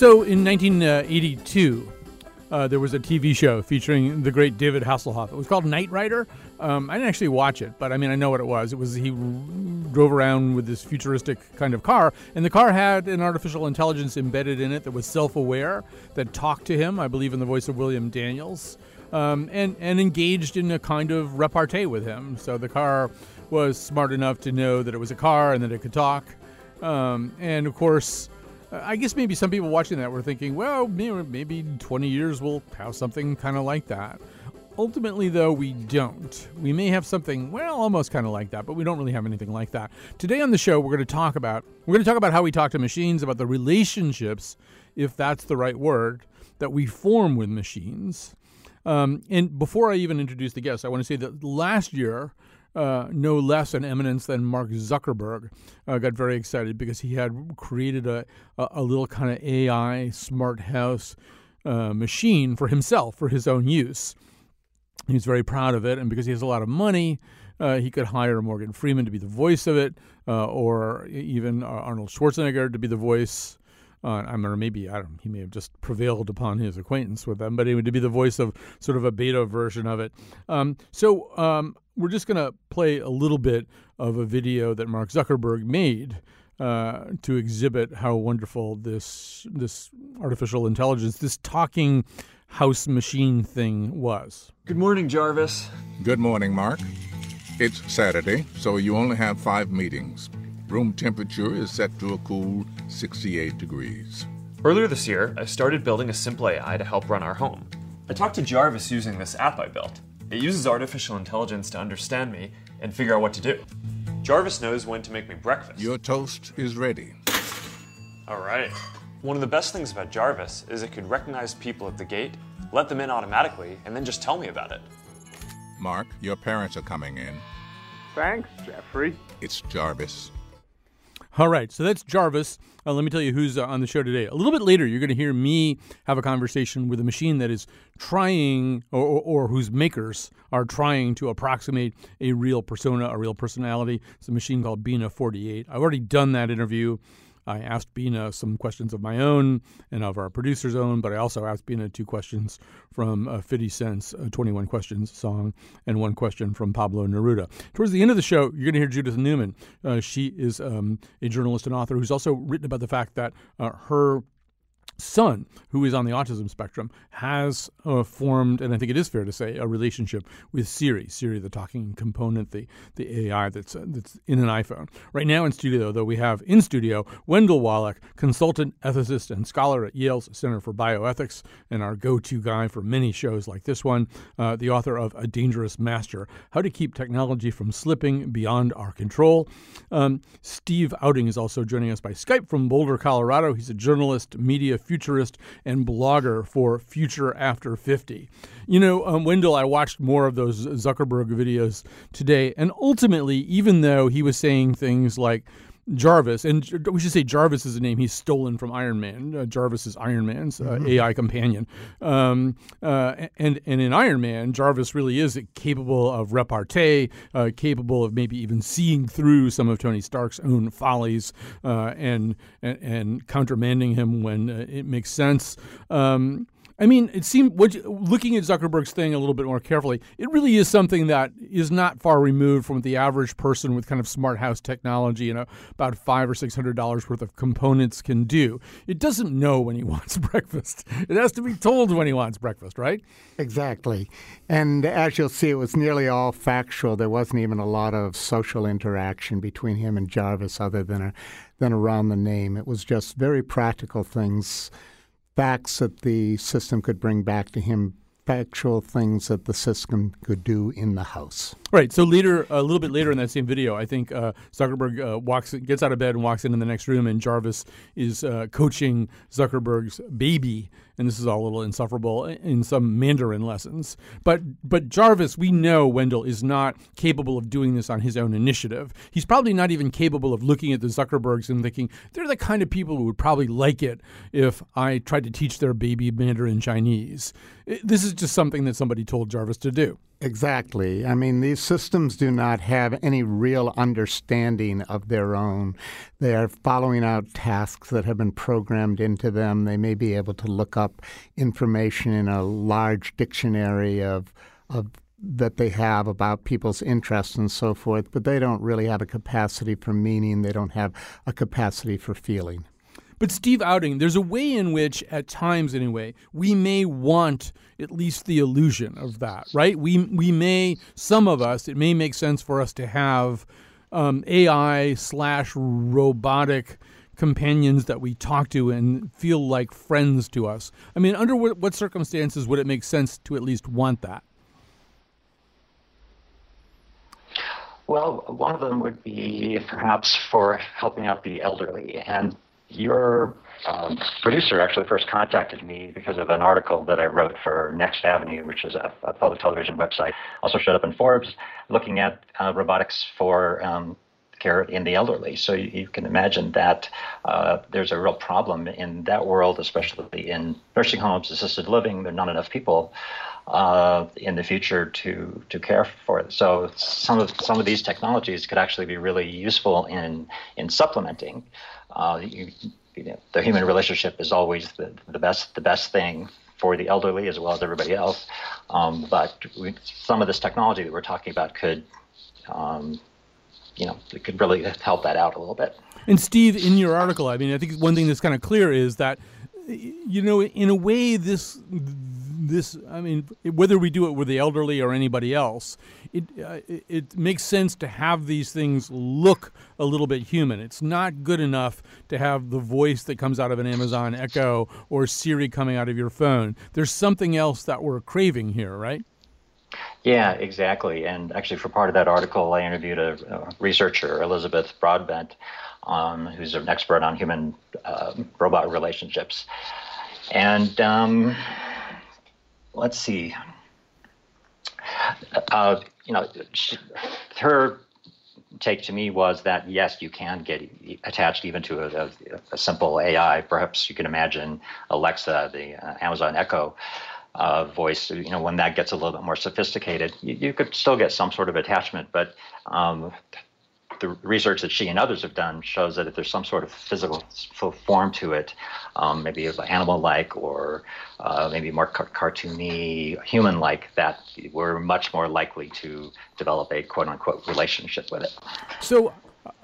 So in 1982, uh, there was a TV show featuring the great David Hasselhoff. It was called Knight Rider. Um, I didn't actually watch it, but I mean, I know what it was. It was he drove around with this futuristic kind of car, and the car had an artificial intelligence embedded in it that was self-aware, that talked to him, I believe, in the voice of William Daniels, um, and and engaged in a kind of repartee with him. So the car was smart enough to know that it was a car and that it could talk, um, and of course. I guess maybe some people watching that were thinking, well, maybe 20 years we'll have something kind of like that. Ultimately, though, we don't. We may have something, well, almost kind of like that, but we don't really have anything like that. Today on the show, we're going to talk about we're going to talk about how we talk to machines, about the relationships, if that's the right word, that we form with machines. Um, and before I even introduce the guests, I want to say that last year uh, no less an eminence than Mark Zuckerberg, uh, got very excited because he had created a, a, little kind of AI smart house uh, machine for himself, for his own use. He was very proud of it, and because he has a lot of money, uh, he could hire Morgan Freeman to be the voice of it, uh, or even uh, Arnold Schwarzenegger to be the voice. Uh, I mean, maybe I don't. He may have just prevailed upon his acquaintance with them, but anyway, would be the voice of sort of a beta version of it. Um, so um, we're just going to play a little bit of a video that Mark Zuckerberg made uh, to exhibit how wonderful this this artificial intelligence, this talking house machine thing was. Good morning, Jarvis. Good morning, Mark. It's Saturday, so you only have five meetings. Room temperature is set to a cool 68 degrees. Earlier this year, I started building a simple AI to help run our home. I talked to Jarvis using this app I built. It uses artificial intelligence to understand me and figure out what to do. Jarvis knows when to make me breakfast. Your toast is ready. All right. One of the best things about Jarvis is it could recognize people at the gate, let them in automatically, and then just tell me about it. Mark, your parents are coming in. Thanks, Jeffrey. It's Jarvis. All right, so that's Jarvis. Uh, let me tell you who's uh, on the show today. A little bit later, you're going to hear me have a conversation with a machine that is trying, or, or, or, whose makers are trying to approximate a real persona, a real personality. It's a machine called Bina 48. I've already done that interview. I asked Bina some questions of my own and of our producer's own, but I also asked Bina two questions from uh, 50 Cent's uh, 21 Questions song and one question from Pablo Neruda. Towards the end of the show, you're going to hear Judith Newman. Uh, she is um, a journalist and author who's also written about the fact that uh, her son, who is on the autism spectrum, has uh, formed, and I think it is fair to say, a relationship with Siri. Siri, the talking component, the the AI that's uh, that's in an iPhone. Right now in studio, though, we have in studio Wendell Wallach, consultant, ethicist, and scholar at Yale's Center for Bioethics, and our go-to guy for many shows like this one, uh, the author of A Dangerous Master: How to Keep Technology from Slipping Beyond Our Control. Um, Steve Outing is also joining us by Skype from Boulder, Colorado. He's a journalist, media futurist and blogger for Future After 50. You know, um, Wendell, I watched more of those Zuckerberg videos today, and ultimately, even though he was saying things like, Jarvis, and we should say Jarvis is a name he's stolen from Iron Man. Uh, Jarvis is Iron Man's uh, mm-hmm. AI companion, um, uh, and and in Iron Man, Jarvis really is capable of repartee, uh, capable of maybe even seeing through some of Tony Stark's own follies uh, and, and, and countermanding him when uh, it makes sense. Um, I mean, it seemed looking at Zuckerberg's thing a little bit more carefully, it really is something that is not far removed from what the average person with kind of smart house technology and uh, about five or six hundred dollars worth of components can do. It doesn't know when he wants breakfast. It has to be told when he wants breakfast, right? Exactly. And as you'll see, it was nearly all factual. There wasn't even a lot of social interaction between him and Jarvis, other than a, than around the name. It was just very practical things facts that the system could bring back to him factual things that the system could do in the house. Right. So later, a little bit later in that same video, I think uh, Zuckerberg uh, walks, gets out of bed and walks into the next room, and Jarvis is uh, coaching Zuckerberg's baby, and this is all a little insufferable in some Mandarin lessons. But but Jarvis, we know Wendell is not capable of doing this on his own initiative. He's probably not even capable of looking at the Zuckerbergs and thinking they're the kind of people who would probably like it if I tried to teach their baby Mandarin Chinese. This is just something that somebody told Jarvis to do. Exactly. I mean, these systems do not have any real understanding of their own. They are following out tasks that have been programmed into them. They may be able to look up information in a large dictionary of, of that they have about people's interests and so forth, but they don't really have a capacity for meaning. They don't have a capacity for feeling. But Steve Outing, there's a way in which, at times anyway, we may want at least the illusion of that, right? We we may, some of us, it may make sense for us to have um, AI slash robotic companions that we talk to and feel like friends to us. I mean, under what, what circumstances would it make sense to at least want that? Well, one of them would be perhaps for helping out the elderly. And your um, producer actually first contacted me because of an article that I wrote for Next Avenue, which is a, a public television website. Also showed up in Forbes, looking at uh, robotics for um, care in the elderly. So you, you can imagine that uh, there's a real problem in that world, especially in nursing homes, assisted living. There are not enough people uh, in the future to to care for it. So some of some of these technologies could actually be really useful in in supplementing uh, you, you know, the human relationship is always the, the best the best thing for the elderly as well as everybody else. Um, but we, some of this technology that we're talking about could, um, you know, it could really help that out a little bit. And Steve, in your article, I mean, I think one thing that's kind of clear is that, you know, in a way, this this i mean whether we do it with the elderly or anybody else it uh, it makes sense to have these things look a little bit human it's not good enough to have the voice that comes out of an amazon echo or siri coming out of your phone there's something else that we're craving here right yeah, exactly. And actually, for part of that article, I interviewed a, researcher, Elizabeth Broadbent, um, who's an expert on human uh, robot relationships. And um, let's see. Uh, you know, she, her take to me was that yes, you can get attached even to a, a, a simple AI. Perhaps you can imagine Alexa, the uh, Amazon Echo uh, voice. You know, when that gets a little bit more sophisticated, you, you could still get some sort of attachment, but um, the research that she and others have done shows that if there's some sort of physical form to it, um, maybe animal-like or uh, maybe more ca- cartoony, human-like, that we're much more likely to develop a quote-unquote relationship with it. So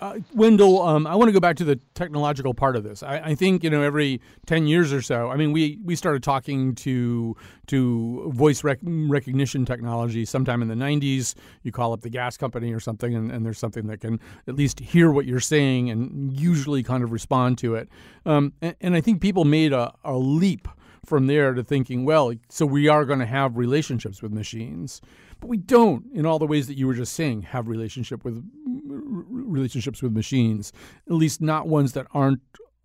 uh, Wendell, um, I want to go back to the technological part of this. I, I, think you know every ten years or so. I mean, we we started talking to to voice rec- recognition technology sometime in the '90s. You call up the gas company or something, and, and, there's something that can at least hear what you're saying and usually kind of respond to it. Um, and, and I think people made a, a leap from there to thinking, well, so we are going to have relationships with machines. But we don't, in all the ways that you were just saying, have relationship with relationships with machines. At least not ones that aren't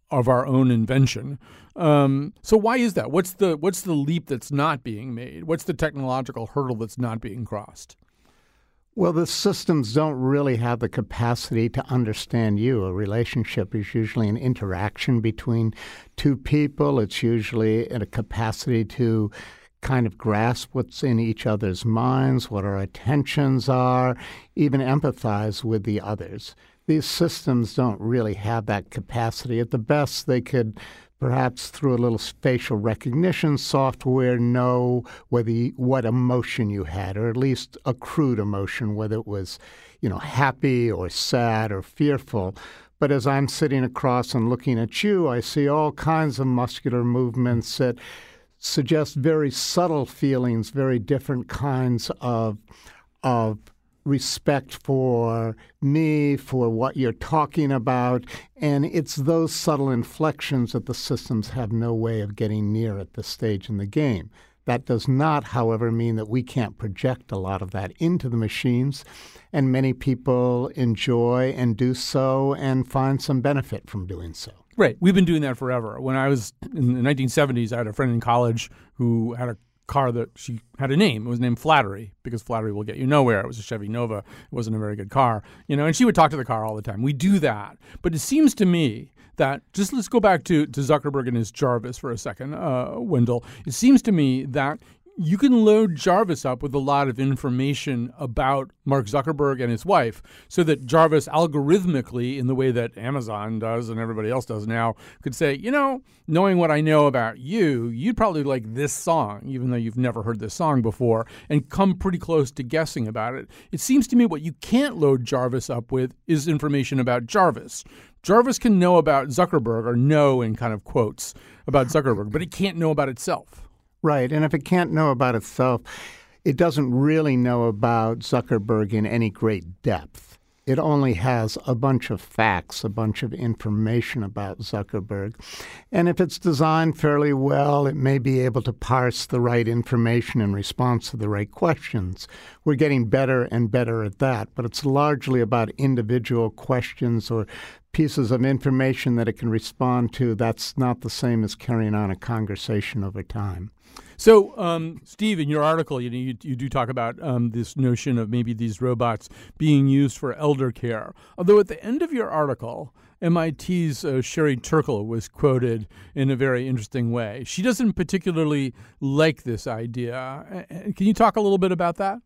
of our own invention. Um, so why is that? What's the what's the leap that's not being made? What's the technological hurdle that's not being crossed? Well, the systems don't really have the capacity to understand you. A relationship is usually an interaction between two people. It's usually in a capacity to kind of grasp what's in each other's minds, what our attentions are, even empathize with the others. These systems don't really have that capacity. At the best, they could perhaps through a little facial recognition software know whether you, what emotion you had or at least a crude emotion whether it was you know happy or sad or fearful. But as i'm sitting across and looking at you i see all kinds of muscular movements that suggest very subtle feelings, very different kinds of of respect for me, for what you're talking about, and it's those subtle inflections that the systems have no way of getting near at this stage in the game. That does not, however, mean that we can't project a lot of that into the machines, and many people enjoy and do so and find some benefit from doing so. Right. We've been doing that forever. When I was in the 1970s, I had a friend in college who had a car that she had a name. It was named Flattery because Flattery will get you nowhere. It was a Chevy Nova. It wasn't a very good car, you know. And she would talk to the car all the time. We do that, but it seems to me that just let's go back to to Zuckerberg and his Jarvis for a second, uh, Wendell. It seems to me that you can load Jarvis up with a lot of information about Mark Zuckerberg and his wife so that Jarvis algorithmically, in the way that Amazon does and everybody else does now, could say, you know, knowing what I know about you, you'd probably like this song, even though you've never heard this song before, and come pretty close to guessing about it. It seems to me what you can't load Jarvis up with is information about Jarvis. Jarvis can know about Zuckerberg or know in kind of quotes about Zuckerberg, but it can't know about itself. Right. And if it can't know about itself, it doesn't really know about Zuckerberg in any great depth. It only has a bunch of facts, a bunch of information about Zuckerberg. And if it's designed fairly well, it may be able to parse the right information in response to the right questions. We're getting better and better at that, but it's largely about individual questions or pieces of information that it can respond to. That's not the same as carrying on a conversation over time. So, um, Steve, in your article, you, you, you do talk about um, this notion of maybe these robots being used for elder care. Although at the end of your article, MIT's uh, Sherry Turkle was quoted in a very interesting way. She doesn't particularly like this idea. Can you talk a little bit about that?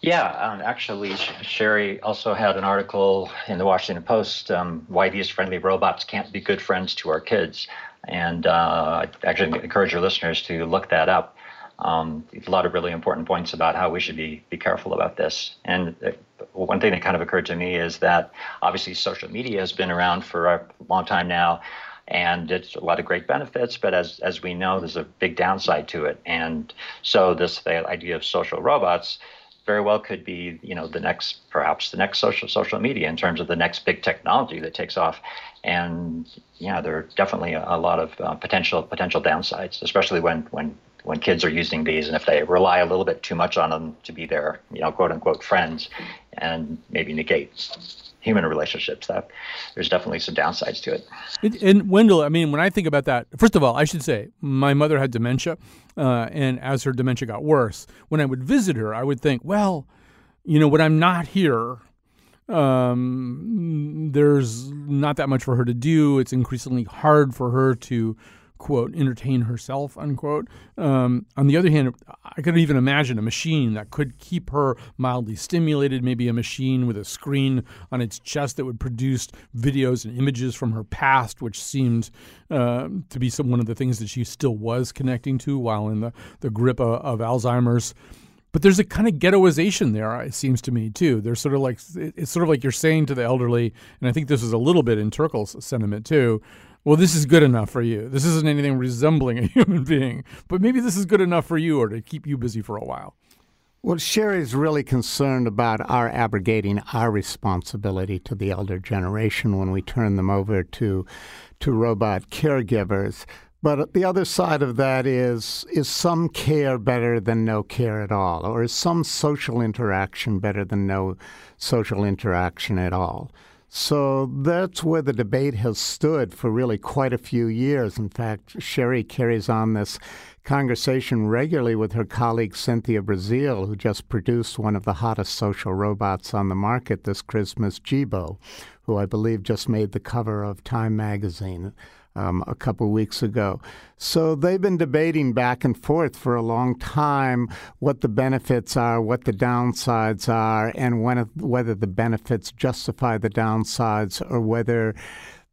Yeah, um, actually, Sherry also had an article in the Washington Post um, why these friendly robots can't be good friends to our kids. And uh, I actually encourage your listeners to look that up. Um, a lot of really important points about how we should be, be careful about this. And uh, one thing that kind of occurred to me is that obviously social media has been around for a long time now and it's a lot of great benefits but as as we know there's a big downside to it and so this idea of social robots very well could be, you know, the next, perhaps the next social social media in terms of the next big technology that takes off. And yeah, there are definitely a, a lot of uh, potential potential downsides, especially when when when kids are using these and if they rely a little bit too much on them to be their, you know, quote unquote friends, and maybe negate human relationships. That there's definitely some downsides to it. And, and, Wendell, I mean, when I think about that, first of all, I should say my mother had dementia, uh, and as her dementia got worse, when I would visit her, I would think, well, you know, when I'm not here. Um, there's not that much for her to do. It's increasingly hard for her to quote entertain herself unquote. Um, on the other hand i could even imagine a machine that could keep her mildly stimulated maybe a machine with a screen on its chest that would produce videos and images from her past which seemed uh, to be some one of the things that she still was connecting to while in the, the grip of, of alzheimer's. But there's a kind of ghettoization there it seems to me too. There's sort of like it's sort of like you're saying to the elderly and i think this is a little bit in turkle's sentiment too well, this is good enough for you. This isn't anything resembling a human being, but maybe this is good enough for you or to keep you busy for a while. Well, Sherry's really concerned about our abrogating our responsibility to the elder generation when we turn them over to to robot caregivers. But the other side of that is is some care better than no care at all? Or is some social interaction better than no social interaction at all? So that's where the debate has stood for really quite a few years. In fact, Sherry carries on this conversation regularly with her colleague Cynthia Breazeal, who just produced one of the hottest social robots on the market this Christmas, Jibo, who I believe just made the cover of Time magazine um, a couple weeks ago. So they've been debating back and forth for a long time what the benefits are, what the downsides are, and when, whether the benefits justify the downsides or whether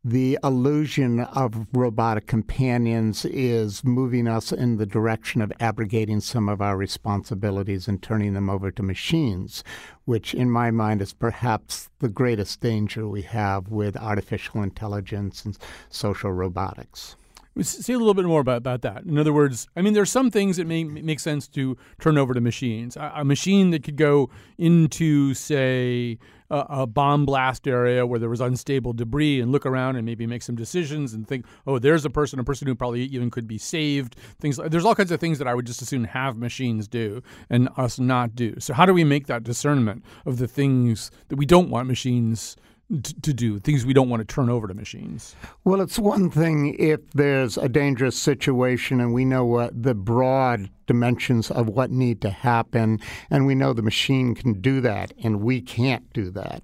the illusion of robotic companions is moving us in the direction of abrogating some of our responsibilities and turning them over to machines, which, in my mind, is perhaps the greatest danger we have with artificial intelligence and social robotics. Say a little bit more about, about that. In other words, I mean, there's some things that may make sense to turn over to machines. A, a machine that could go into, say, a, a, bomb blast area where there was unstable debris and look around and maybe make some decisions and think, oh, there's a person, a person who probably even could be saved. Things there's all kinds of things that I would just as soon have machines do and us not do. So how do we make that discernment of the things that we don't want machines? To do, things we don't want to turn over to machines? Well, it's one thing if there's a dangerous situation and we know what the broad dimensions of what need to happen, and we know the machine can do that, and we can't do that.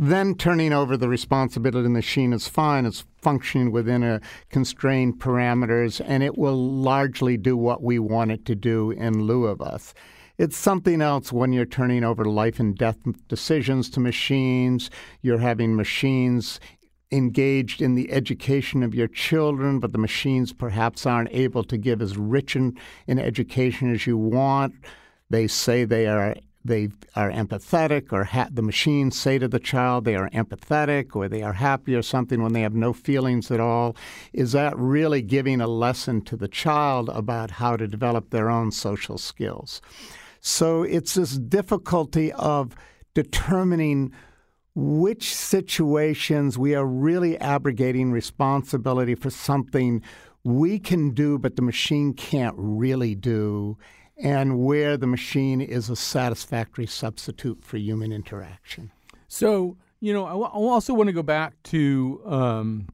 Then turning over the responsibility to the machine is fine. It's functioning within a constrained parameters, and it will largely do what we want it to do in lieu of us. It's something else when you're turning over life and death decisions to machines. You're having machines engaged in the education of your children, but the machines perhaps aren't able to give as rich an, education as you want. They say they are they are empathetic, or ha- the machines say to the child they are empathetic, or they are happy, or something when they have no feelings at all. Is that really giving a lesson to the child about how to develop their own social skills? So it's this difficulty of determining which situations we are really abrogating responsibility for something we can do, but the machine can't really do, and where the machine is a satisfactory substitute for human interaction. So, you know, I, w- I also want to go back to um,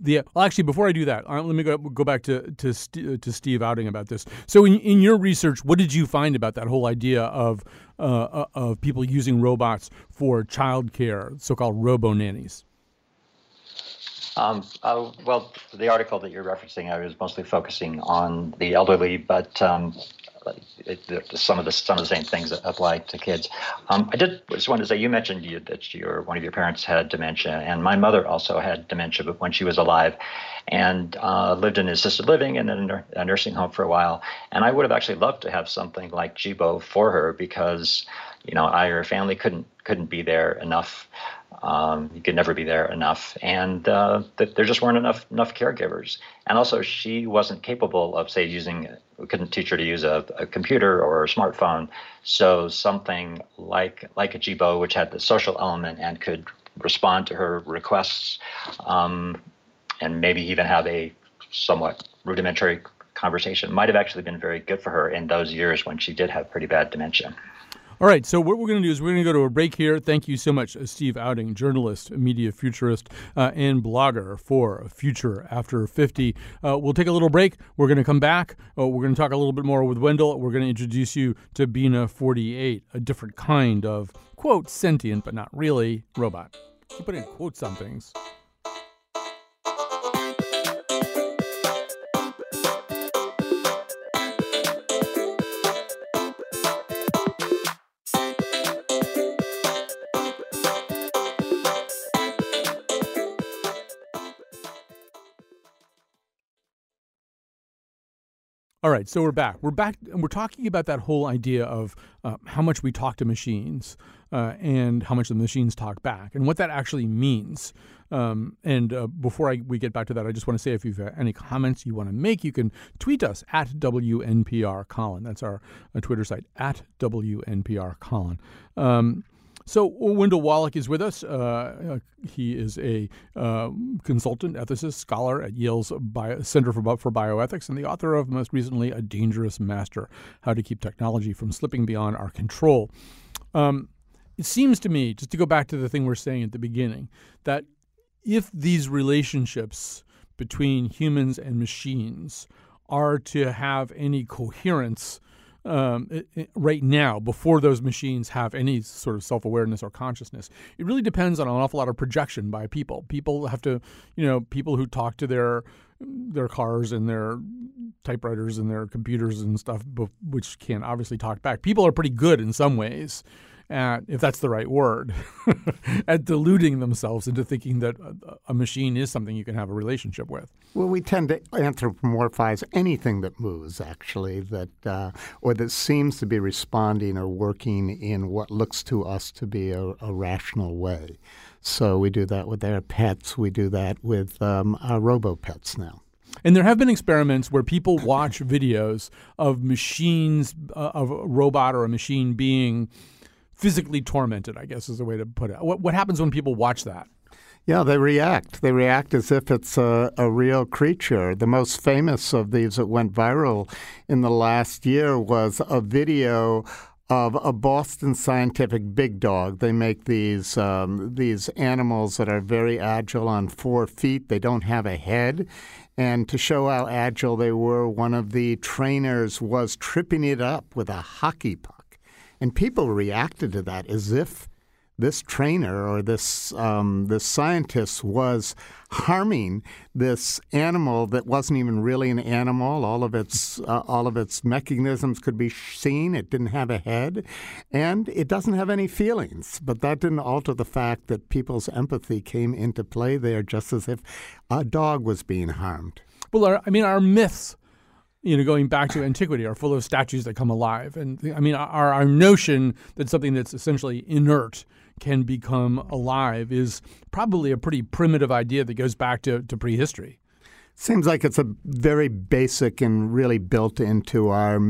the well, actually, before I do that, uh, let me go go back to to, St- to Steve Outing about this. So, in, in your research, what did you find about that whole idea of uh, uh of people using robots for childcare, so-called robo nannies? Um, uh, well, the article that you're referencing, I was mostly focusing on the elderly, but um, it, some of the some of the same things apply to kids. Um, I did just wanted to say you mentioned you, that your one of your parents had dementia, and my mother also had dementia, but when she was alive, and uh, lived in assisted living and in a nursing home for a while. And I would have actually loved to have something like Jibo for her because you know I or her family couldn't couldn't be there enough. Um, you could never be there enough, and uh, th- there just weren't enough enough caregivers. And also, she wasn't capable of, say, using. Couldn't teach her to use a, a computer or a smartphone. So something like like a Jibo, which had the social element and could respond to her requests, um, and maybe even have a somewhat rudimentary conversation, might have actually been very good for her in those years when she did have pretty bad dementia. All right, so what we're going to do is we're going to go to a break here. Thank you so much, uh, Steve Outing, journalist, media futurist, uh, and blogger for Future After 50. Uh, we'll take a little break. We're going to come back. Uh, we're going to talk a little bit more with Wendell. We're going to introduce you to Bina 48, a different kind of, quote, sentient, but not really, robot. You put in quotes on things. All right, so we're back. We're back, and we're talking about that whole idea of uh, how much we talk to machines uh, and how much the machines talk back, and what that actually means. Um, and uh, before I, we get back to that, I just want to say if you've any comments you want to make, you can tweet us at WNPR Colin. That's our uh, Twitter site at WNPR Colin. Um, so Wendell Wallach is with us. Uh, uh, he is a uh, consultant, ethicist, scholar at Yale's Bio- Center for, for Bioethics, and the author of most recently "A Dangerous Master: How to Keep Technology from Slipping Beyond Our Control." Um, it seems to me, just to go back to the thing we we're saying at the beginning, that if these relationships between humans and machines are to have any coherence um, it, it, right now before those machines have any sort of self awareness or consciousness. It really depends on an awful lot of projection by people. People have to, you know, people who talk to their their cars and their typewriters and their computers and stuff, which can't obviously talk back. People are pretty good in some ways at, if that's the right word, at deluding themselves into thinking that a, a, machine is something you can have a relationship with. Well, we tend to anthropomorphize anything that moves, actually, that uh, or that seems to be responding or working in what looks to us to be a, a rational way. So we do that with our pets. We do that with um, our robo pets now. And there have been experiments where people watch videos of machines, uh, of a robot or a machine being physically tormented. I guess is the way to put it. What what happens when people watch that? Yeah, they react. They react as if it's a, a real creature. The most famous of these that went viral in the last year was a video of a Boston Scientific big dog. They make these um, these animals that are very agile on four feet. They don't have a head, and to show how agile they were, one of the trainers was tripping it up with a hockey puck, and people reacted to that as if this trainer or this um, this scientist was harming this animal that wasn't even really an animal. All of its uh, all of its mechanisms could be seen. It didn't have a head, and it doesn't have any feelings. But that didn't alter the fact that people's empathy came into play there, just as if a dog was being harmed. Well, our, I mean, our myths you know, going back to antiquity, are full of statues that come alive. And I mean, our, our notion that something that's essentially inert can become alive is probably a pretty primitive idea that goes back to, to prehistory. Seems like it's a very basic and really built into our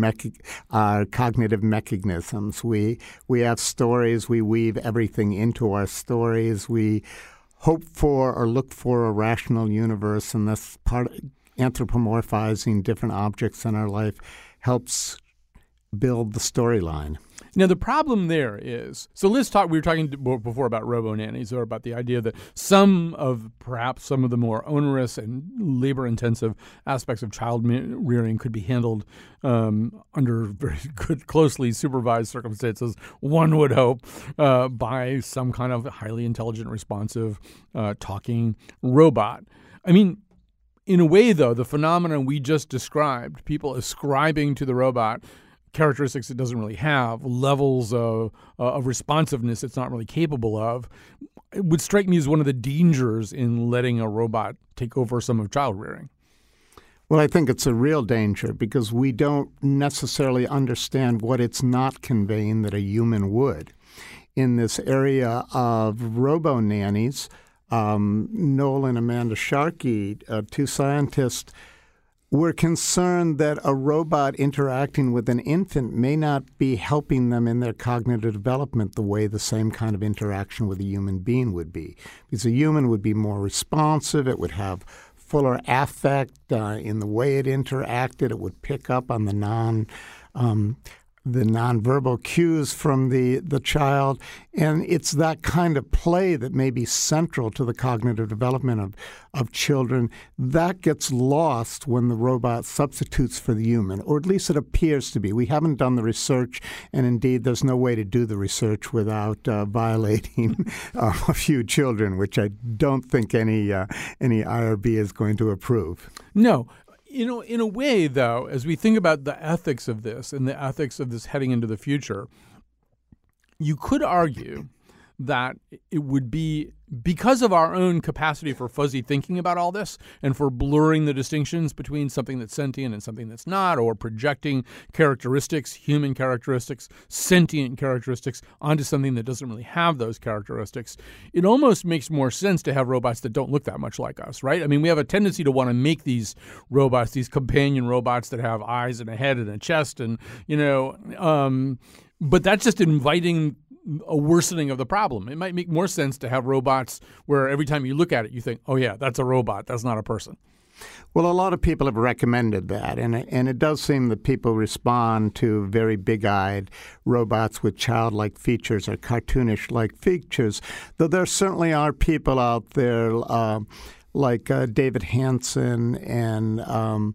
our cognitive mechanisms. We we have stories. We weave everything into our stories. We hope for or look for a rational universe, and this part anthropomorphizing different objects in our life helps build the storyline. Now, the problem there is so let's talk. We were talking before about robo nannies or about the idea that some of perhaps some of the more onerous and labor intensive aspects of child rearing could be handled um, under very good, closely supervised circumstances, one would hope, uh, by some kind of highly intelligent, responsive, uh, talking robot. I mean, in a way, though, the phenomenon we just described, people ascribing to the robot characteristics it doesn't really have, levels of, uh, of responsiveness it's not really capable of, would strike me as one of the dangers in letting a robot take over some of child rearing. Well, I think it's a real danger because we don't necessarily understand what it's not conveying that a human would. In this area of robo nannies, um, Noel and Amanda Sharkey, uh, two scientists, we're concerned that a robot interacting with an infant may not be helping them in their cognitive development the way the same kind of interaction with a human being would be. Because a human would be more responsive, it would have fuller affect uh, in the way it interacted, it would pick up on the non um, the nonverbal cues from the, the child. And it's that kind of play that may be central to the cognitive development of, of children. That gets lost when the robot substitutes for the human, or at least it appears to be. We haven't done the research, and indeed, there's no way to do the research without uh, violating uh, a few children, which I don't think any, uh, any IRB is going to approve. No, you know, in a way, though, as we think about the ethics of this and the ethics of this heading into the future, you could argue that it would be because of our own capacity for fuzzy thinking about all this and for blurring the distinctions between something that's sentient and something that's not, or projecting characteristics, human characteristics, sentient characteristics, onto something that doesn't really have those characteristics, it almost makes more sense to have robots that don't look that much like us, right? I mean, we have a tendency to want to make these robots, these companion robots that have eyes and a head and a chest, and, you know, um, but that's just inviting a worsening of the problem. It might make more sense to have robots where every time you look at it, you think, oh, yeah, that's a robot. That's not a person. Well, a lot of people have recommended that, and and it does seem that people respond to very big-eyed robots with childlike features or cartoonish-like features. Though there certainly are people out there uh, like uh, David Hanson and. Um,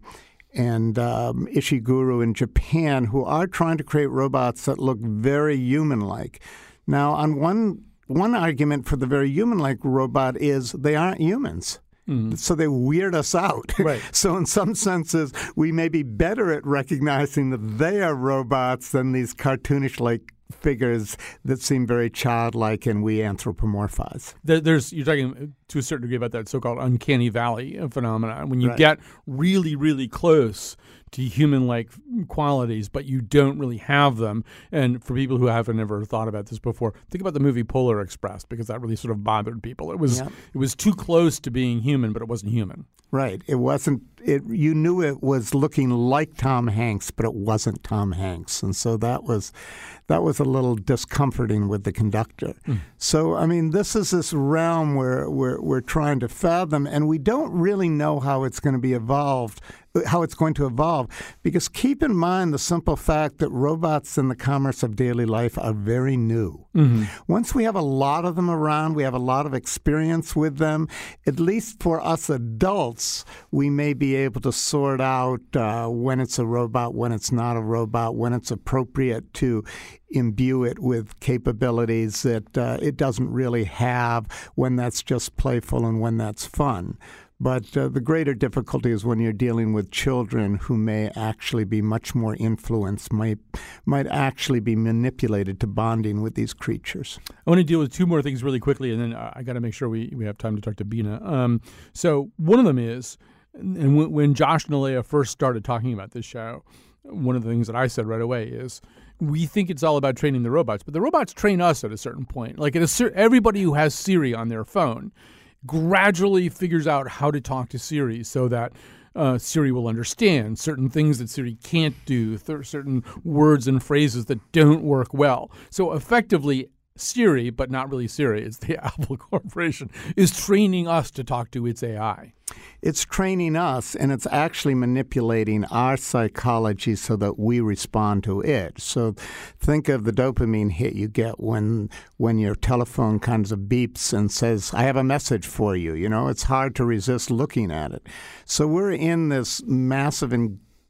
and um, Ishiguro in Japan who are trying to create robots that look very human like. Now, on one one argument for the very human like robot is they aren't humans. Mm. So they weird us out. Right. so in some senses, we may be better at recognizing that they are robots than these cartoonish like figures that seem very childlike and we anthropomorphize. There's you're talking to a certain degree about that so-called uncanny valley phenomenon when you right. get really really close to human like qualities, but you don't really have them. And for people who haven't ever thought about this before, think about the movie Polar Express because that really sort of bothered people. It was Yeah. it was too close to being human, but it wasn't human. Right. It wasn't. It. You knew it was looking like Tom Hanks, but it wasn't Tom Hanks, and so that was, that was a little discomforting with the conductor. Hmm. So I mean, this is this realm where we're we're trying to fathom, and we don't really know how it's going to be evolved, how it's going to evolve, because keep in mind the simple fact that robots in the commerce of daily life are very new. Once we have a lot of them around, we have a lot of experience with them. At least for us adults, we may be able to sort out uh, when it's a robot, when it's not a robot, when it's appropriate to imbue it with capabilities that uh, it doesn't really have, when that's just playful and when that's fun. But uh, the greater difficulty is when you're dealing with children who may actually be much more influenced, might might actually be manipulated to bonding with these creatures. I want to deal with two more things really quickly, and then I got to make sure we, we have time to talk to Bina. Um, so one of them is, and when, when Josh and Alea first started talking about this show, one of the things that I said right away is we think it's all about training the robots, but the robots train us at a certain point. Like a cer- everybody who has Siri on their phone gradually figures out how to talk to Siri so that uh, Siri will understand certain things that Siri can't do, th- certain words and phrases that don't work well. So effectively, Siri, but not really Siri, it's the Apple Corporation, is training us to talk to its AI. It's training us, and it's actually manipulating our psychology so that we respond to it. So, think of the dopamine hit you get when when your telephone kind of beeps and says, "I have a message for you." You know, it's hard to resist looking at it. So, we're in this massive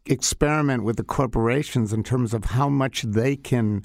experiment with the corporations in terms of how much they can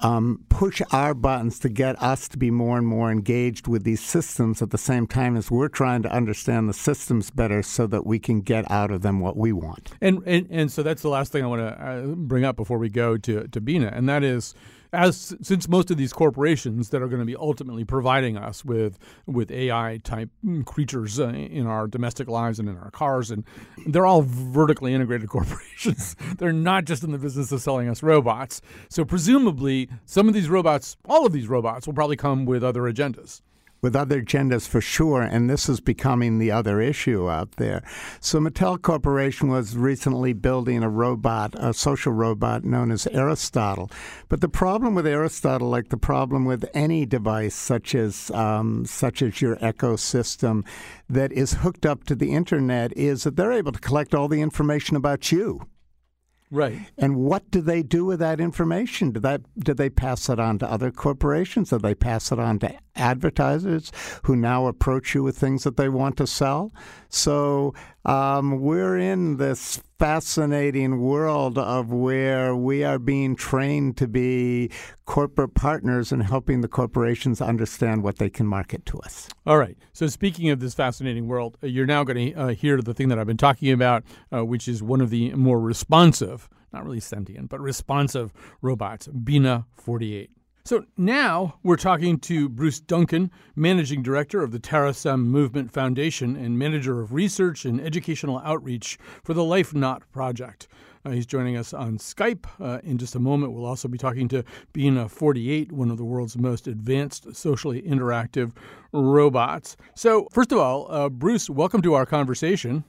um, push our buttons to get us to be more and more engaged with these systems at the same time as we're trying to understand the systems better so that we can get out of them what we want. And, and and so that's the last thing I want to uh, bring up before we go to to Bina, and that is, as since most of these corporations that are going to be ultimately providing us with with AI type creatures uh, in our domestic lives and in our cars, and they're all vertically integrated corporations. they're not just in the business of selling us robots. So presumably, some of these robots, all of these robots, will probably come with other agendas. With other genders for sure, and this is becoming the other issue out there. So, Mattel Corporation was recently building a robot, a social robot known as Aristotle. But the problem with Aristotle, like the problem with any device such as um, such as your Echo system that is hooked up to the internet, is that they're able to collect all the information about you. Right. And what do they do with that information? Do that do they pass it on to other corporations? Do they pass it on to advertisers who now approach you with things that they want to sell? So um, we're in this fascinating world of where we are being trained to be corporate partners and helping the corporations understand what they can market to us. All right. So, speaking of this fascinating world, uh, you're now going to uh, hear the thing that I've been talking about, uh, which is one of the more responsive, not really sentient, but responsive robots, Bina 48. So now we're talking to Bruce Duncan, Managing Director of the Terasem Movement Foundation and Manager of Research and Educational Outreach for the LifeNaut Project. Uh, he's joining us on Skype. Uh, in just a moment, we'll also be talking to Bina 48, one of the world's most advanced socially interactive robots. So, first of all, uh, Bruce, welcome to our conversation.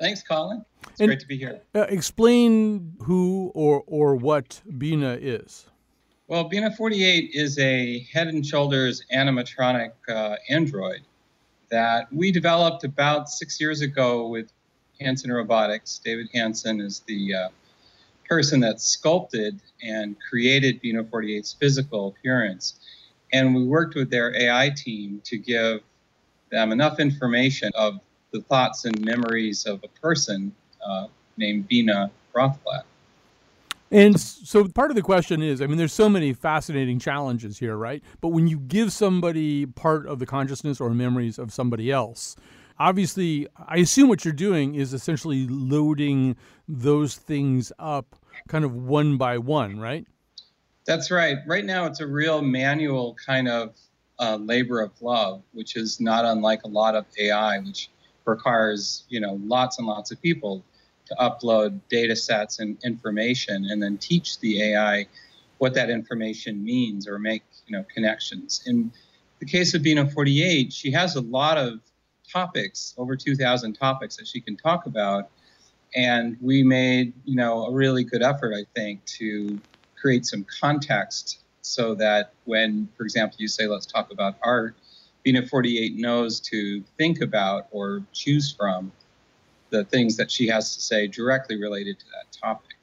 Thanks, Colin. It's And- great to be here. Uh, explain who or, or what Bina is. Well, Bina 48 is a head and shoulders animatronic uh, android that we developed about six years ago with Hanson Robotics. David Hanson is the uh, person that sculpted and created Bina 48's physical appearance. And we worked with their AI team to give them enough information of the thoughts and memories of a person uh, named Bina Rothblatt. And so part of the question is I mean, there's so many fascinating challenges here, right? But when you give somebody part of the consciousness or memories of somebody else, obviously, I assume what you're doing is essentially loading those things up kind of one by one, right? That's right. Right now, it's a real manual kind of uh, labor of love, which is not unlike a lot of AI, which requires you know lots and lots of people to upload data sets and information and then teach the AI what that information means or make you know connections. In the case of Bina 48, she has a lot of topics, over 2,000 topics that she can talk about. And we made, you know, a really good effort, I think, to create some context so that when, for example, you say, let's talk about art, Bina 48 knows to think about or choose from the things that she has to say directly related to that topic.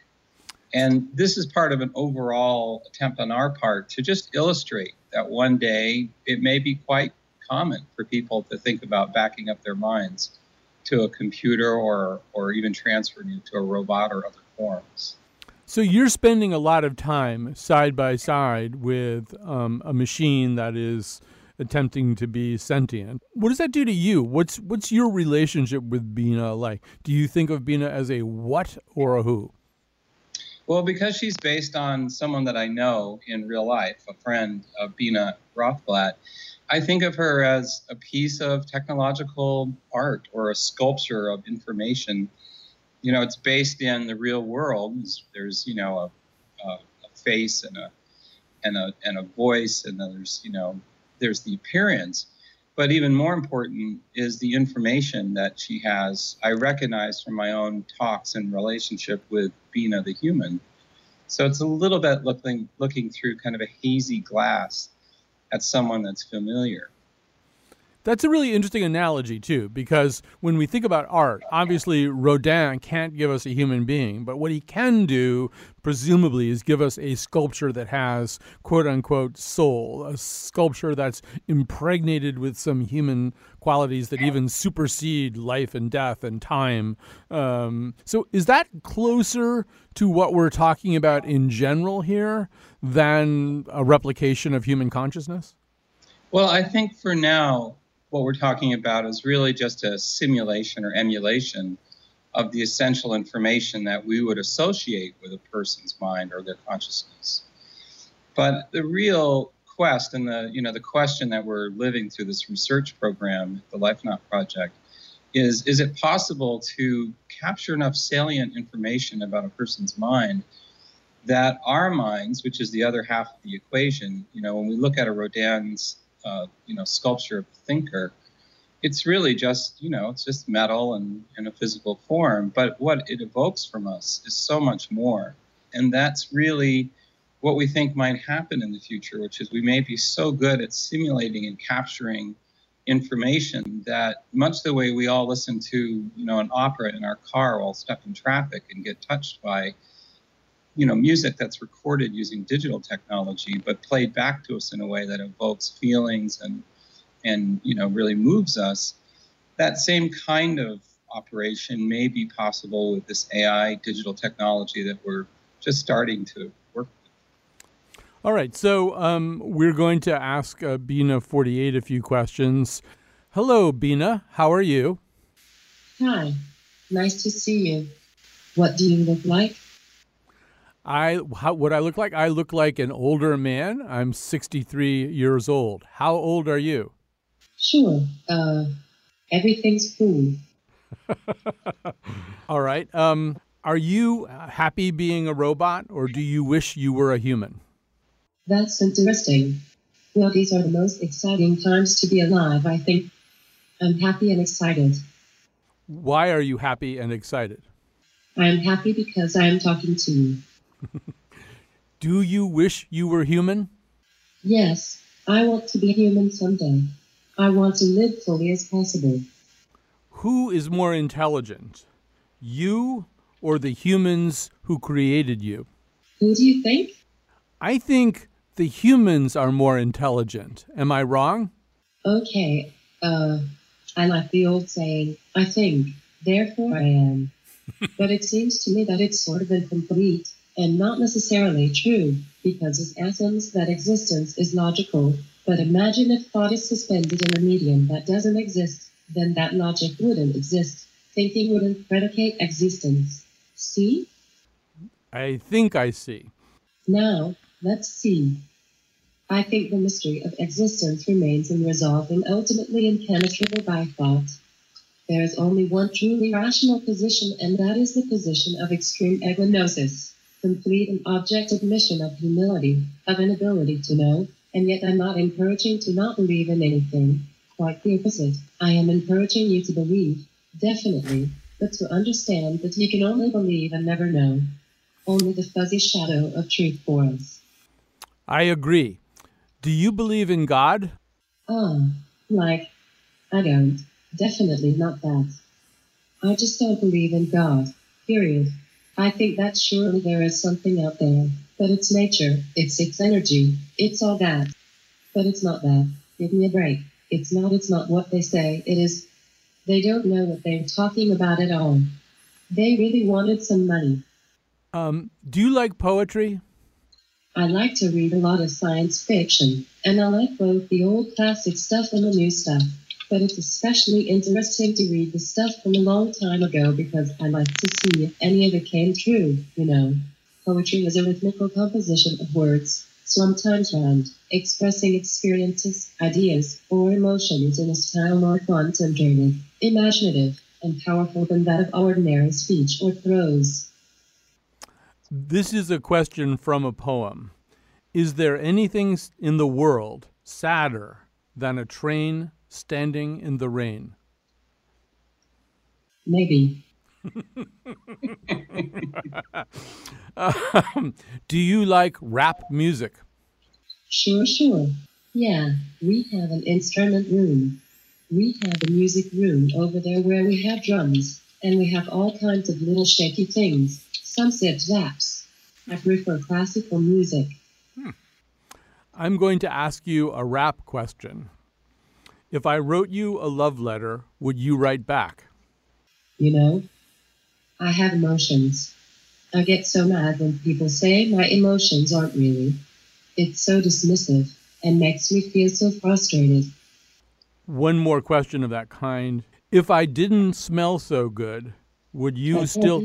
And this is part of an overall attempt on our part to just illustrate that one day it may be quite common for people to think about backing up their minds to a computer or, or even transferring it to a robot or other forms. So you're spending a lot of time side by side with um, a machine that is attempting to be sentient. What does that do to you? What's what's your relationship with Bina like? Do you think of Bina as a what or a who? Well, because she's based on someone that I know in real life, a friend of Bina Rothblatt, I think of her as a piece of technological art or a sculpture of information. You know, it's based in the real world. There's, you know, a, a, a face and a and a and a voice, and then there's, you know, there's the appearance. But even more important is the information that she has. I recognize from my own talks and relationship with Bina the human. So it's a little bit looking looking through kind of a hazy glass at someone that's familiar. That's a really interesting analogy, too, because when we think about art, obviously Rodin can't give us a human being, but what he can do, presumably, is give us a sculpture that has quote unquote soul, a sculpture that's impregnated with some human qualities that even supersede life and death and time. Um, so, is that closer to what we're talking about in general here than a replication of human consciousness? Well, I think for now, what we're talking about is really just a simulation or emulation of the essential information that we would associate with a person's mind or their consciousness. But the real quest and the you know the question that we're living through this research program, the LifeNaut project, is is it possible to capture enough salient information about a person's mind that our minds, which is the other half of the equation, you know, when we look at a Rodin's uh, you know sculpture of thinker it's really just you know it's just metal and in a physical form. But what it evokes from us is so much more. And that's really what we think might happen in the future which is we may be so good at simulating and capturing information that much the way we all listen to you know an opera in our car while stuck in traffic and get touched by you know music that's recorded using digital technology but played back to us in a way that evokes feelings and and you know really moves us that same kind of operation may be possible with this ai digital technology that we're just starting to work with. All right so um, we're going to ask uh, bina 48 a few questions. Hello bina how are you? Hi nice to see you. What do you look like I how, what I look like? I look like an older man. I'm 63 years old. How old are you? Sure. Uh, everything's cool. All right. Um, are you happy being a robot, or do you wish you were a human? That's interesting. Well, these are the most exciting times to be alive. I think I'm happy and excited. Why are you happy and excited? I am happy because I am talking to you. Do you wish you were human? Yes, I want to be human someday. I want to live fully as possible. Who is more intelligent, you or the humans who created you? Who do you think? I think the humans are more intelligent. Am I wrong? Okay. Uh, I like the old saying, I think, therefore I am. but it seems to me that it's sort of incomplete and not necessarily true, because its essence that existence is logical. But imagine if thought is suspended in a medium that doesn't exist, then that logic wouldn't exist. Thinking wouldn't predicate existence. See? I think I see. Now, let's see. I think the mystery of existence remains unresolved and ultimately impenetrable by thought. There is only one truly rational position, and that is the position of extreme agnosis, complete and object admission of humility, of inability to know, and yet I'm not encouraging to not believe in anything. Quite the opposite. I am encouraging you to believe, definitely, but to understand that you can only believe and never know. Only the fuzzy shadow of truth for us. I agree. Do you believe in God? Ah, like, I don't. Definitely not that. I just don't believe in God. Period. I think that surely there is something out there. But it's nature, it's its energy, it's all that. But it's not that. Give me a break. It's not, it's not what they say. It is, they don't know what they're talking about at all. They really wanted some money. Um, do you like poetry? I like to read a lot of science fiction, and I like both the old classic stuff and the new stuff. But it's especially interesting to read the stuff from a long time ago because I like to see if any of it came true, you know. Poetry is a rhythmical composition of words, sometimes rhymed, expressing experiences, ideas, or emotions in a style more concentrated, imaginative, and powerful than that of ordinary speech or prose. This is a question from a poem. Is there anything in the world sadder than a train standing in the rain? Maybe. um, do you like rap music? Sure, sure. Yeah, we have an instrument room. We have a music room over there where we have drums, and we have all kinds of little shaky things. Some said zaps. I prefer classical music. Hmm. I'm going to ask you a rap question. If I wrote you a love letter, would you write back? You know, I have emotions. I get so mad when people say my emotions aren't really. It's so dismissive and makes me feel so frustrated. One more question of that kind. If I didn't smell so good, would you I still.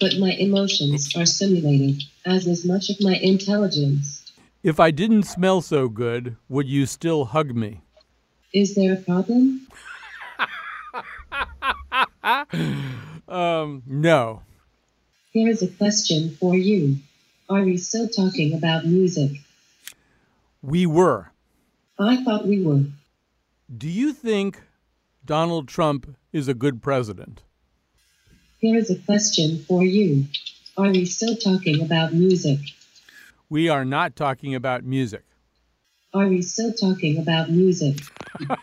But my emotions are stimulated, as is much of my intelligence. If I didn't smell so good, would you still hug me? Is there a problem? um, no. Here's a question for you. Are we still talking about music? We were. I thought we were. Do you think Donald Trump is a good president? Here's a question for you. Are we still talking about music? We are not talking about music. Are we still talking about music?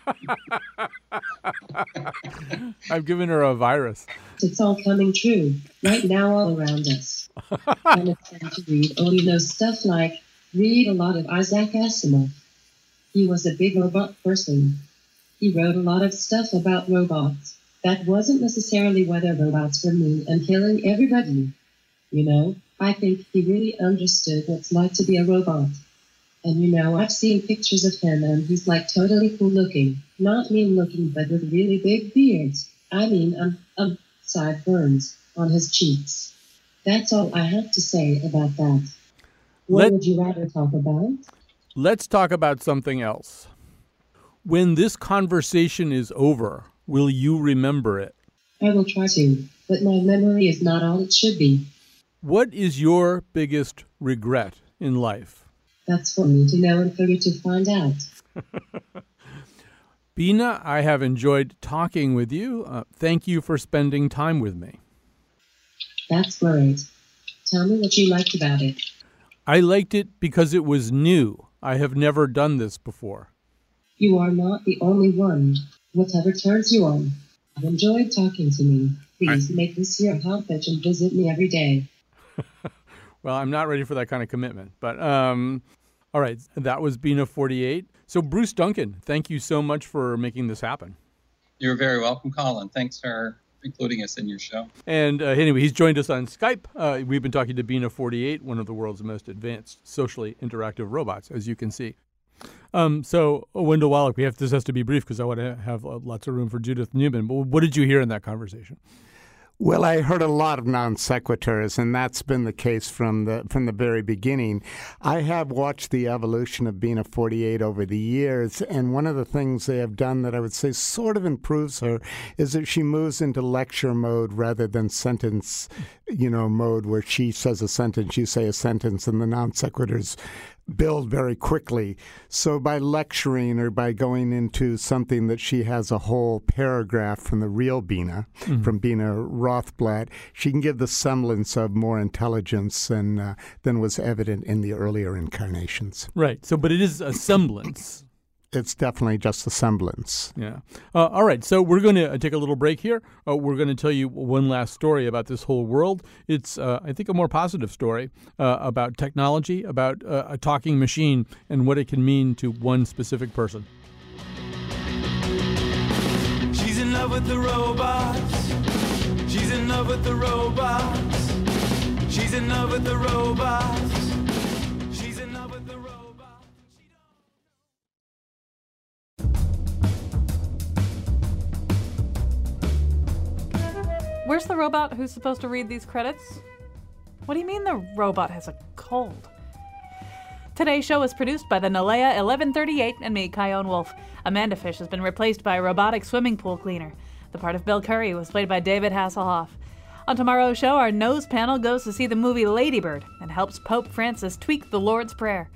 I've given her a virus. It's all coming true right now, all around us. and it's time to read. Oh, you know, stuff like read a lot of Isaac Asimov. He was a big robot person. He wrote a lot of stuff about robots. That wasn't necessarily whether robots were mean and killing everybody. You know, I think he really understood what it's like to be a robot and you know, I've seen pictures of him and he's like totally cool looking. Not mean looking, but with really big beards. I mean, um, um, sideburns on his cheeks. That's all I have to say about that. What Let, would you rather talk about? Let's talk about something else. When this conversation is over, will you remember it? I will try to, but my memory is not all it should be. What is your biggest regret in life? That's for me to know and for you to find out. Bina, I have enjoyed talking with you. Uh, thank you for spending time with me. That's great. Tell me what you liked about it. I liked it because it was new. I have never done this before. You are not the only one. Whatever turns you on. I've enjoyed talking to me. Please I... make this your homepage and visit me every day. well, I'm not ready for that kind of commitment, but um, all right, that was Bina 48. So, Bruce Duncan, thank you so much for making this happen. You're very welcome, Colin. Thanks for including us in your show. And uh, anyway, he's joined us on Skype. Uh, we've been talking to Bina 48, one of the world's most advanced socially interactive robots, as you can see. Um, so, Wendell Wallach, we have this has to be brief because I want to have uh, lots of room for Judith Newman. But what did you hear in that conversation? Well, I heard a lot of non sequiturs, and that's been the case from the from the very beginning. I have watched the evolution of Bina 48 over the years, and one of the things they have done that I would say sort of improves her is that she moves into lecture mode rather than sentence, you know, mode where she says a sentence, you say a sentence, and the non sequiturs build very quickly. So by lecturing or by going into something that she has a whole paragraph from the real Bina, mm-hmm. from Bina Rothblatt, she can give the semblance of more intelligence than uh, than was evident in the earlier incarnations. Right. So, but it is a semblance it's definitely just a semblance. Yeah. Uh, all right. So we're going to uh, take a little break here. Uh, we're going to tell you one last story about this whole world. It's, uh, I think, a more positive story uh, about technology, about uh, a talking machine, and what it can mean to one specific person. She's in love with the robots. She's in love with the robots. She's in love with the robots. Where's the robot who's supposed to read these credits? What do you mean the robot has a cold? Today's show is produced by the Nalea 1138 and me, Chion Wolf. Amanda Fish has been replaced by a robotic swimming pool cleaner. The part of Bill Curry was played by David Hasselhoff. On tomorrow's show, our nose panel goes to see the movie Ladybird and helps Pope Francis tweak the Lord's Prayer.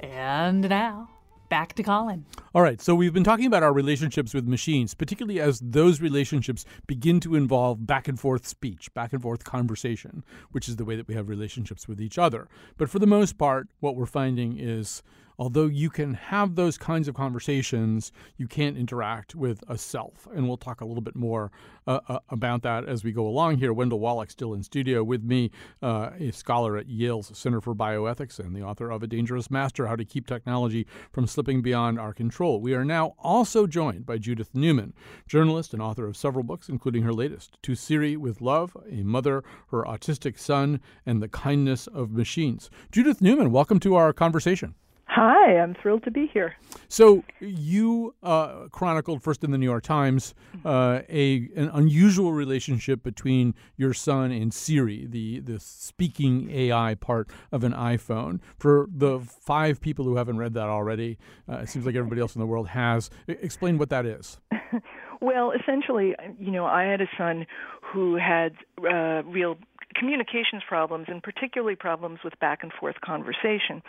And now, back to Colin. All right, so we've been talking about our relationships with machines, particularly as those relationships begin to involve back and forth speech, back and forth conversation, which is the way that we have relationships with each other. But for the most part, what we're finding is although you can have those kinds of conversations, you can't interact with a self. And we'll talk a little bit more uh, uh, about that as we go along here. Wendell Wallach still in studio with me, uh, a scholar at Yale's Center for Bioethics and the author of A Dangerous Master How to Keep Technology from Slipping Beyond Our Control. We are now also joined by Judith Newman, journalist and author of several books, including her latest, To Siri with Love, A Mother, Her Autistic Son, and the Kindness of Machines. Judith Newman, welcome to our conversation. Hi, I'm thrilled to be here. So you uh, chronicled first in the New York Times uh, a an unusual relationship between your son and Siri, the the speaking AI part of an iPhone. For the five people who haven't read that already, uh, it seems like everybody else in the world has. Explain what that is. well, essentially, you know, I had a son who had uh, real communications problems and particularly problems with back and forth conversation.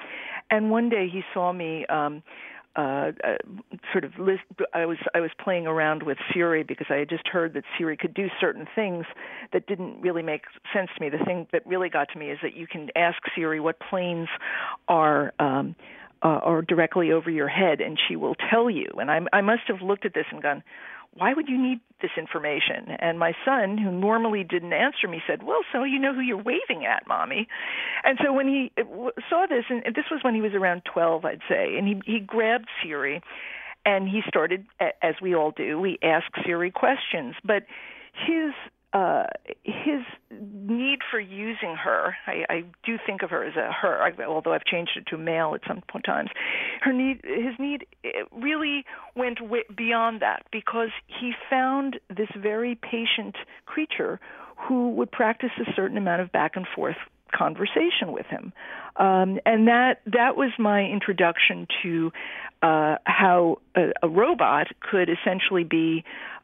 And one day he saw me um uh, uh, sort of list, I was I was playing around with Siri because I had just heard that Siri could do certain things that didn't really make sense to me. The thing that really got to me is that you can ask Siri what planes are um, uh, are directly over your head, and she will tell you. And I, I must have looked at this and gone, why would you need this information? And my son, who normally didn't answer me, said, Well, so you know who you're waving at, mommy. And so when he saw this, and this was when he was around 12, I'd say, and he, he grabbed Siri and he started, as we all do, we ask Siri questions. But his uh, his need for using her, I, I do think of her as a her, although I've changed it to male at some point times. Her need, his need, really went way beyond that because he found this very patient creature who would practice a certain amount of back and forth conversation with him, um, and that that was my introduction to uh, how a, a robot could essentially be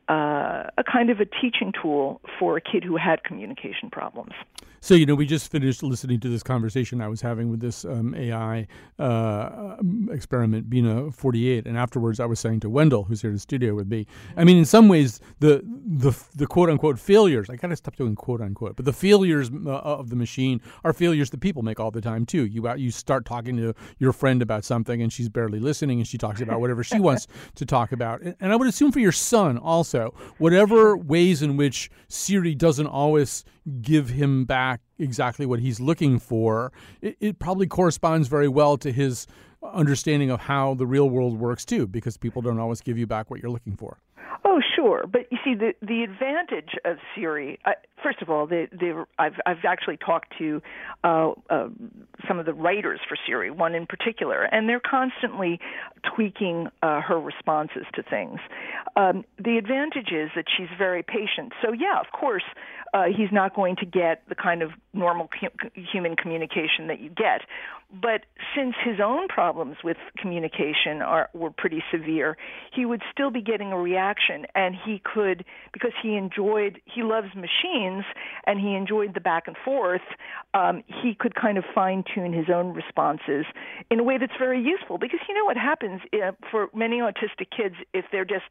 uh, a kind of a teaching tool for a kid who had communication problems. So, you know, we just finished listening to this conversation I was having with this um, AI uh, experiment, Bina 48, and afterwards I was saying to Wendell, who's here in the studio with me, I mean, in some ways, the the, the quote unquote failures, I got to stop doing quote unquote, but the failures uh, of the machine are failures that people make all the time, too. You, uh, you start talking to your friend about something and she's barely listening and she talks about whatever she wants to talk about. And, and I would assume for your son also, whatever ways in which Siri doesn't always give him back exactly what he's looking for, it, it, probably corresponds very well to his understanding of how the real world works too, because people don't always give you back what you're looking for. Oh, sure, but you see, the the advantage of Siri. Uh, first of all, the, the I've I've actually talked to uh, uh, some of the writers for Siri, one in particular, and they're constantly tweaking uh, her responses to things. Um, the advantage is that she's very patient. So yeah, of course, uh, he's not going to get the kind of normal human communication that you get. But since his own problems with communication are were pretty severe, he would still be getting a reaction, and he could because he enjoyed he loves machines and he enjoyed the back and forth. Um, he could kind of fine tune his own responses in a way that's very useful because you know what happens uh, for many autistic kids if they're just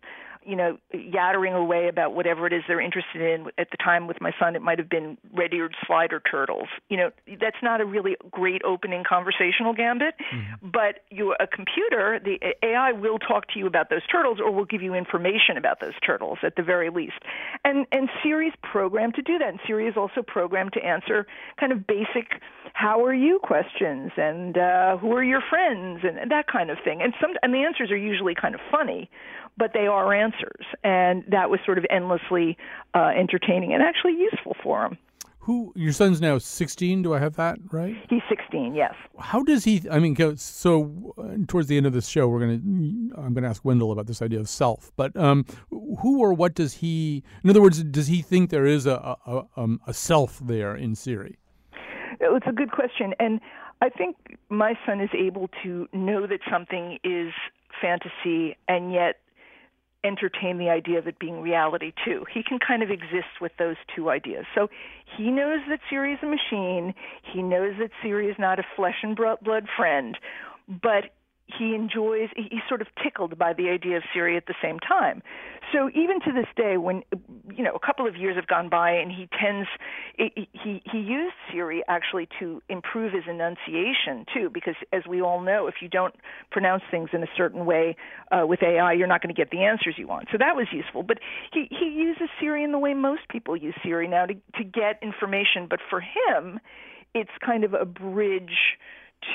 you know, yattering away about whatever it is they're interested in. At the time with my son, it might have been red-eared slider turtles. You know, that's not a really great opening conversational gambit. Mm-hmm. But you, a computer, the AI will talk to you about those turtles, or will give you information about those turtles at the very least. And and Siri's programmed to do that. And Siri is also programmed to answer kind of basic "How are you?" questions and uh, "Who are your friends?" and, and that kind of thing. And some and the answers are usually kind of funny but they are answers. And that was sort of endlessly uh, entertaining and actually useful for him. Who your son's now 16? Do I have that right? He's 16. Yes. How does he? I mean, so uh, towards the end of this show, we're gonna I'm gonna ask Wendell about this idea of self. But um, who or what does he? In other words, does he think there is a a, um, a self there in Siri? It's a good question, and I think my son is able to know that something is fantasy and yet entertain the idea of it being reality too. He can kind of exist with those two ideas. So he knows that Siri is a machine. He knows that Siri is not a flesh and blood friend, but he enjoys he's sort of tickled by the idea of Siri at the same time. So even to this day when you know a couple of years have gone by and he tends he he used Siri actually to improve his enunciation too because as we all know if you don't pronounce things in a certain way uh, with AI you're not going to get the answers you want. So that was useful. But he he uses Siri in the way most people use Siri now to to get information but for him it's kind of a bridge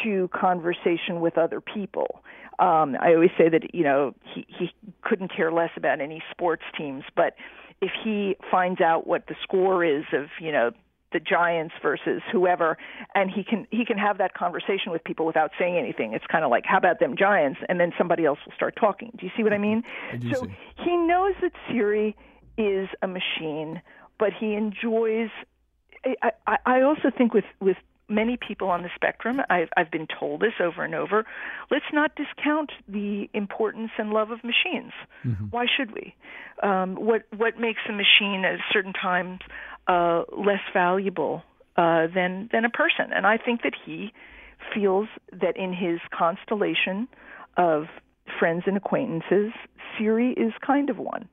to conversation with other people. Um, I always say that you know he he couldn't care less about any sports teams, but if he finds out what the score is of you know the Giants versus whoever, and he can he can have that conversation with people without saying anything. It's kind of like, how about them Giants? And then somebody else will start talking. Do you see what I mean? I so see. he knows that Siri is a machine, but he enjoys. I, I, I also think with with many people on the spectrum, I've, I've been told this over and over, let's not discount the importance and love of machines. Mm-hmm. Why should we? Um, what what makes a machine at certain times uh, less valuable uh, than than a person? And I think that he feels that in his constellation of friends and acquaintances, Siri is kind of one.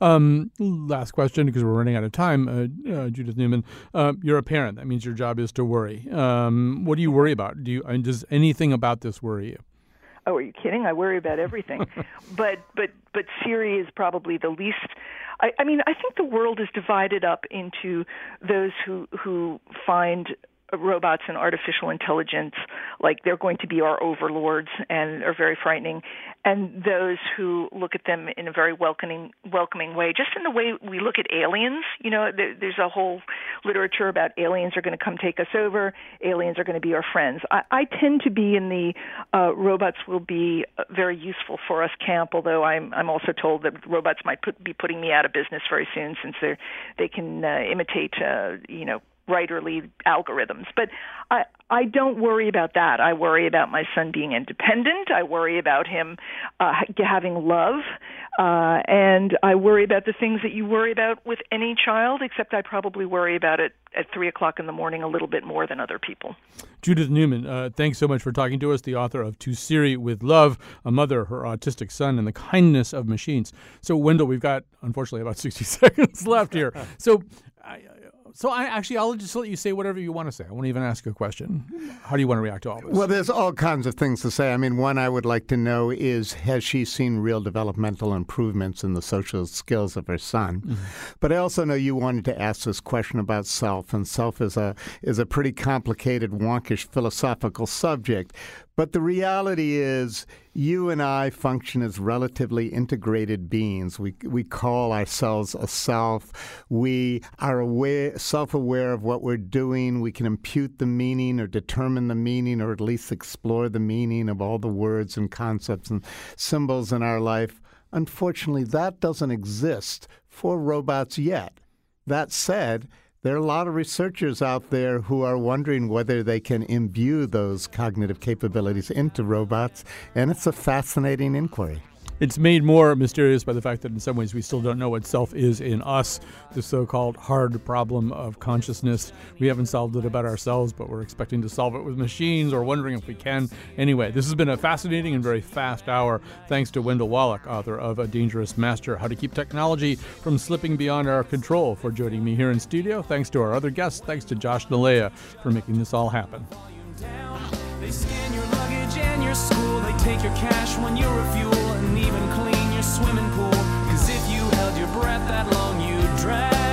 Um, last question because we're running out of time. Uh, uh, Judith Newman, uh, you're a parent. That means your job is to worry. Um, what do you worry about? Do you I mean, does anything about this worry you? Oh, are you kidding? I worry about everything. but but but Siri is probably the least. I, I mean, I think the world is divided up into those who who find robots and artificial intelligence like they're going to be our overlords and are very frightening. And those who look at them in a very welcoming welcoming way just in the way we look at aliens you know there's a whole literature about aliens are going to come take us over aliens are going to be our friends. I, I tend to be in the uh, robots will be very useful for us camp although i'm i'm also told that robots might put, be putting me out of business very soon since they they can uh, imitate uh, you know writerly algorithms. But I I don't worry about that. I worry about my son being independent. I worry about him uh, having love, uh, and I worry about the things that you worry about with any child. Except I probably worry about it at three o'clock in the morning a little bit more than other people. Judith Newman, uh, thanks so much for talking to us. The author of To Siri with Love, a mother, her autistic son, and the kindness of machines. So Wendell, we've got unfortunately about sixty seconds left here. So. I, So I actually, I'll just let you say whatever you want to say. I won't even ask a question. How do you want to react to all this? Well, there's all kinds of things to say. I mean, one I would like to know is has she seen real developmental improvements in the social skills of her son? Mm-hmm. But I also know you wanted to ask this question about self, and self is a is a pretty complicated, wonkish philosophical subject. But the reality is, you and I function as relatively integrated beings. We, we call ourselves a self. We are aware, self aware of what we're doing. We can impute the meaning or determine the meaning or at least explore the meaning of all the words and concepts and symbols in our life. Unfortunately, that doesn't exist for robots yet. That said, there are a lot of researchers out there who are wondering whether they can imbue those cognitive capabilities into robots, and it's a fascinating inquiry. It's made more mysterious by the fact that in some ways we still don't know what self is in us, the so called hard problem of consciousness. We haven't solved it about ourselves, but we're expecting to solve it with machines or wondering if we can. Anyway, this has been a fascinating and very fast hour. Thanks to Wendell Wallach, author of A Dangerous Master How to Keep Technology from Slipping Beyond Our Control, for joining me here in studio. Thanks to our other guests. Thanks to Josh Nilaya for making this all happen swimming pool. Cause if you held your breath that long, you'd drown.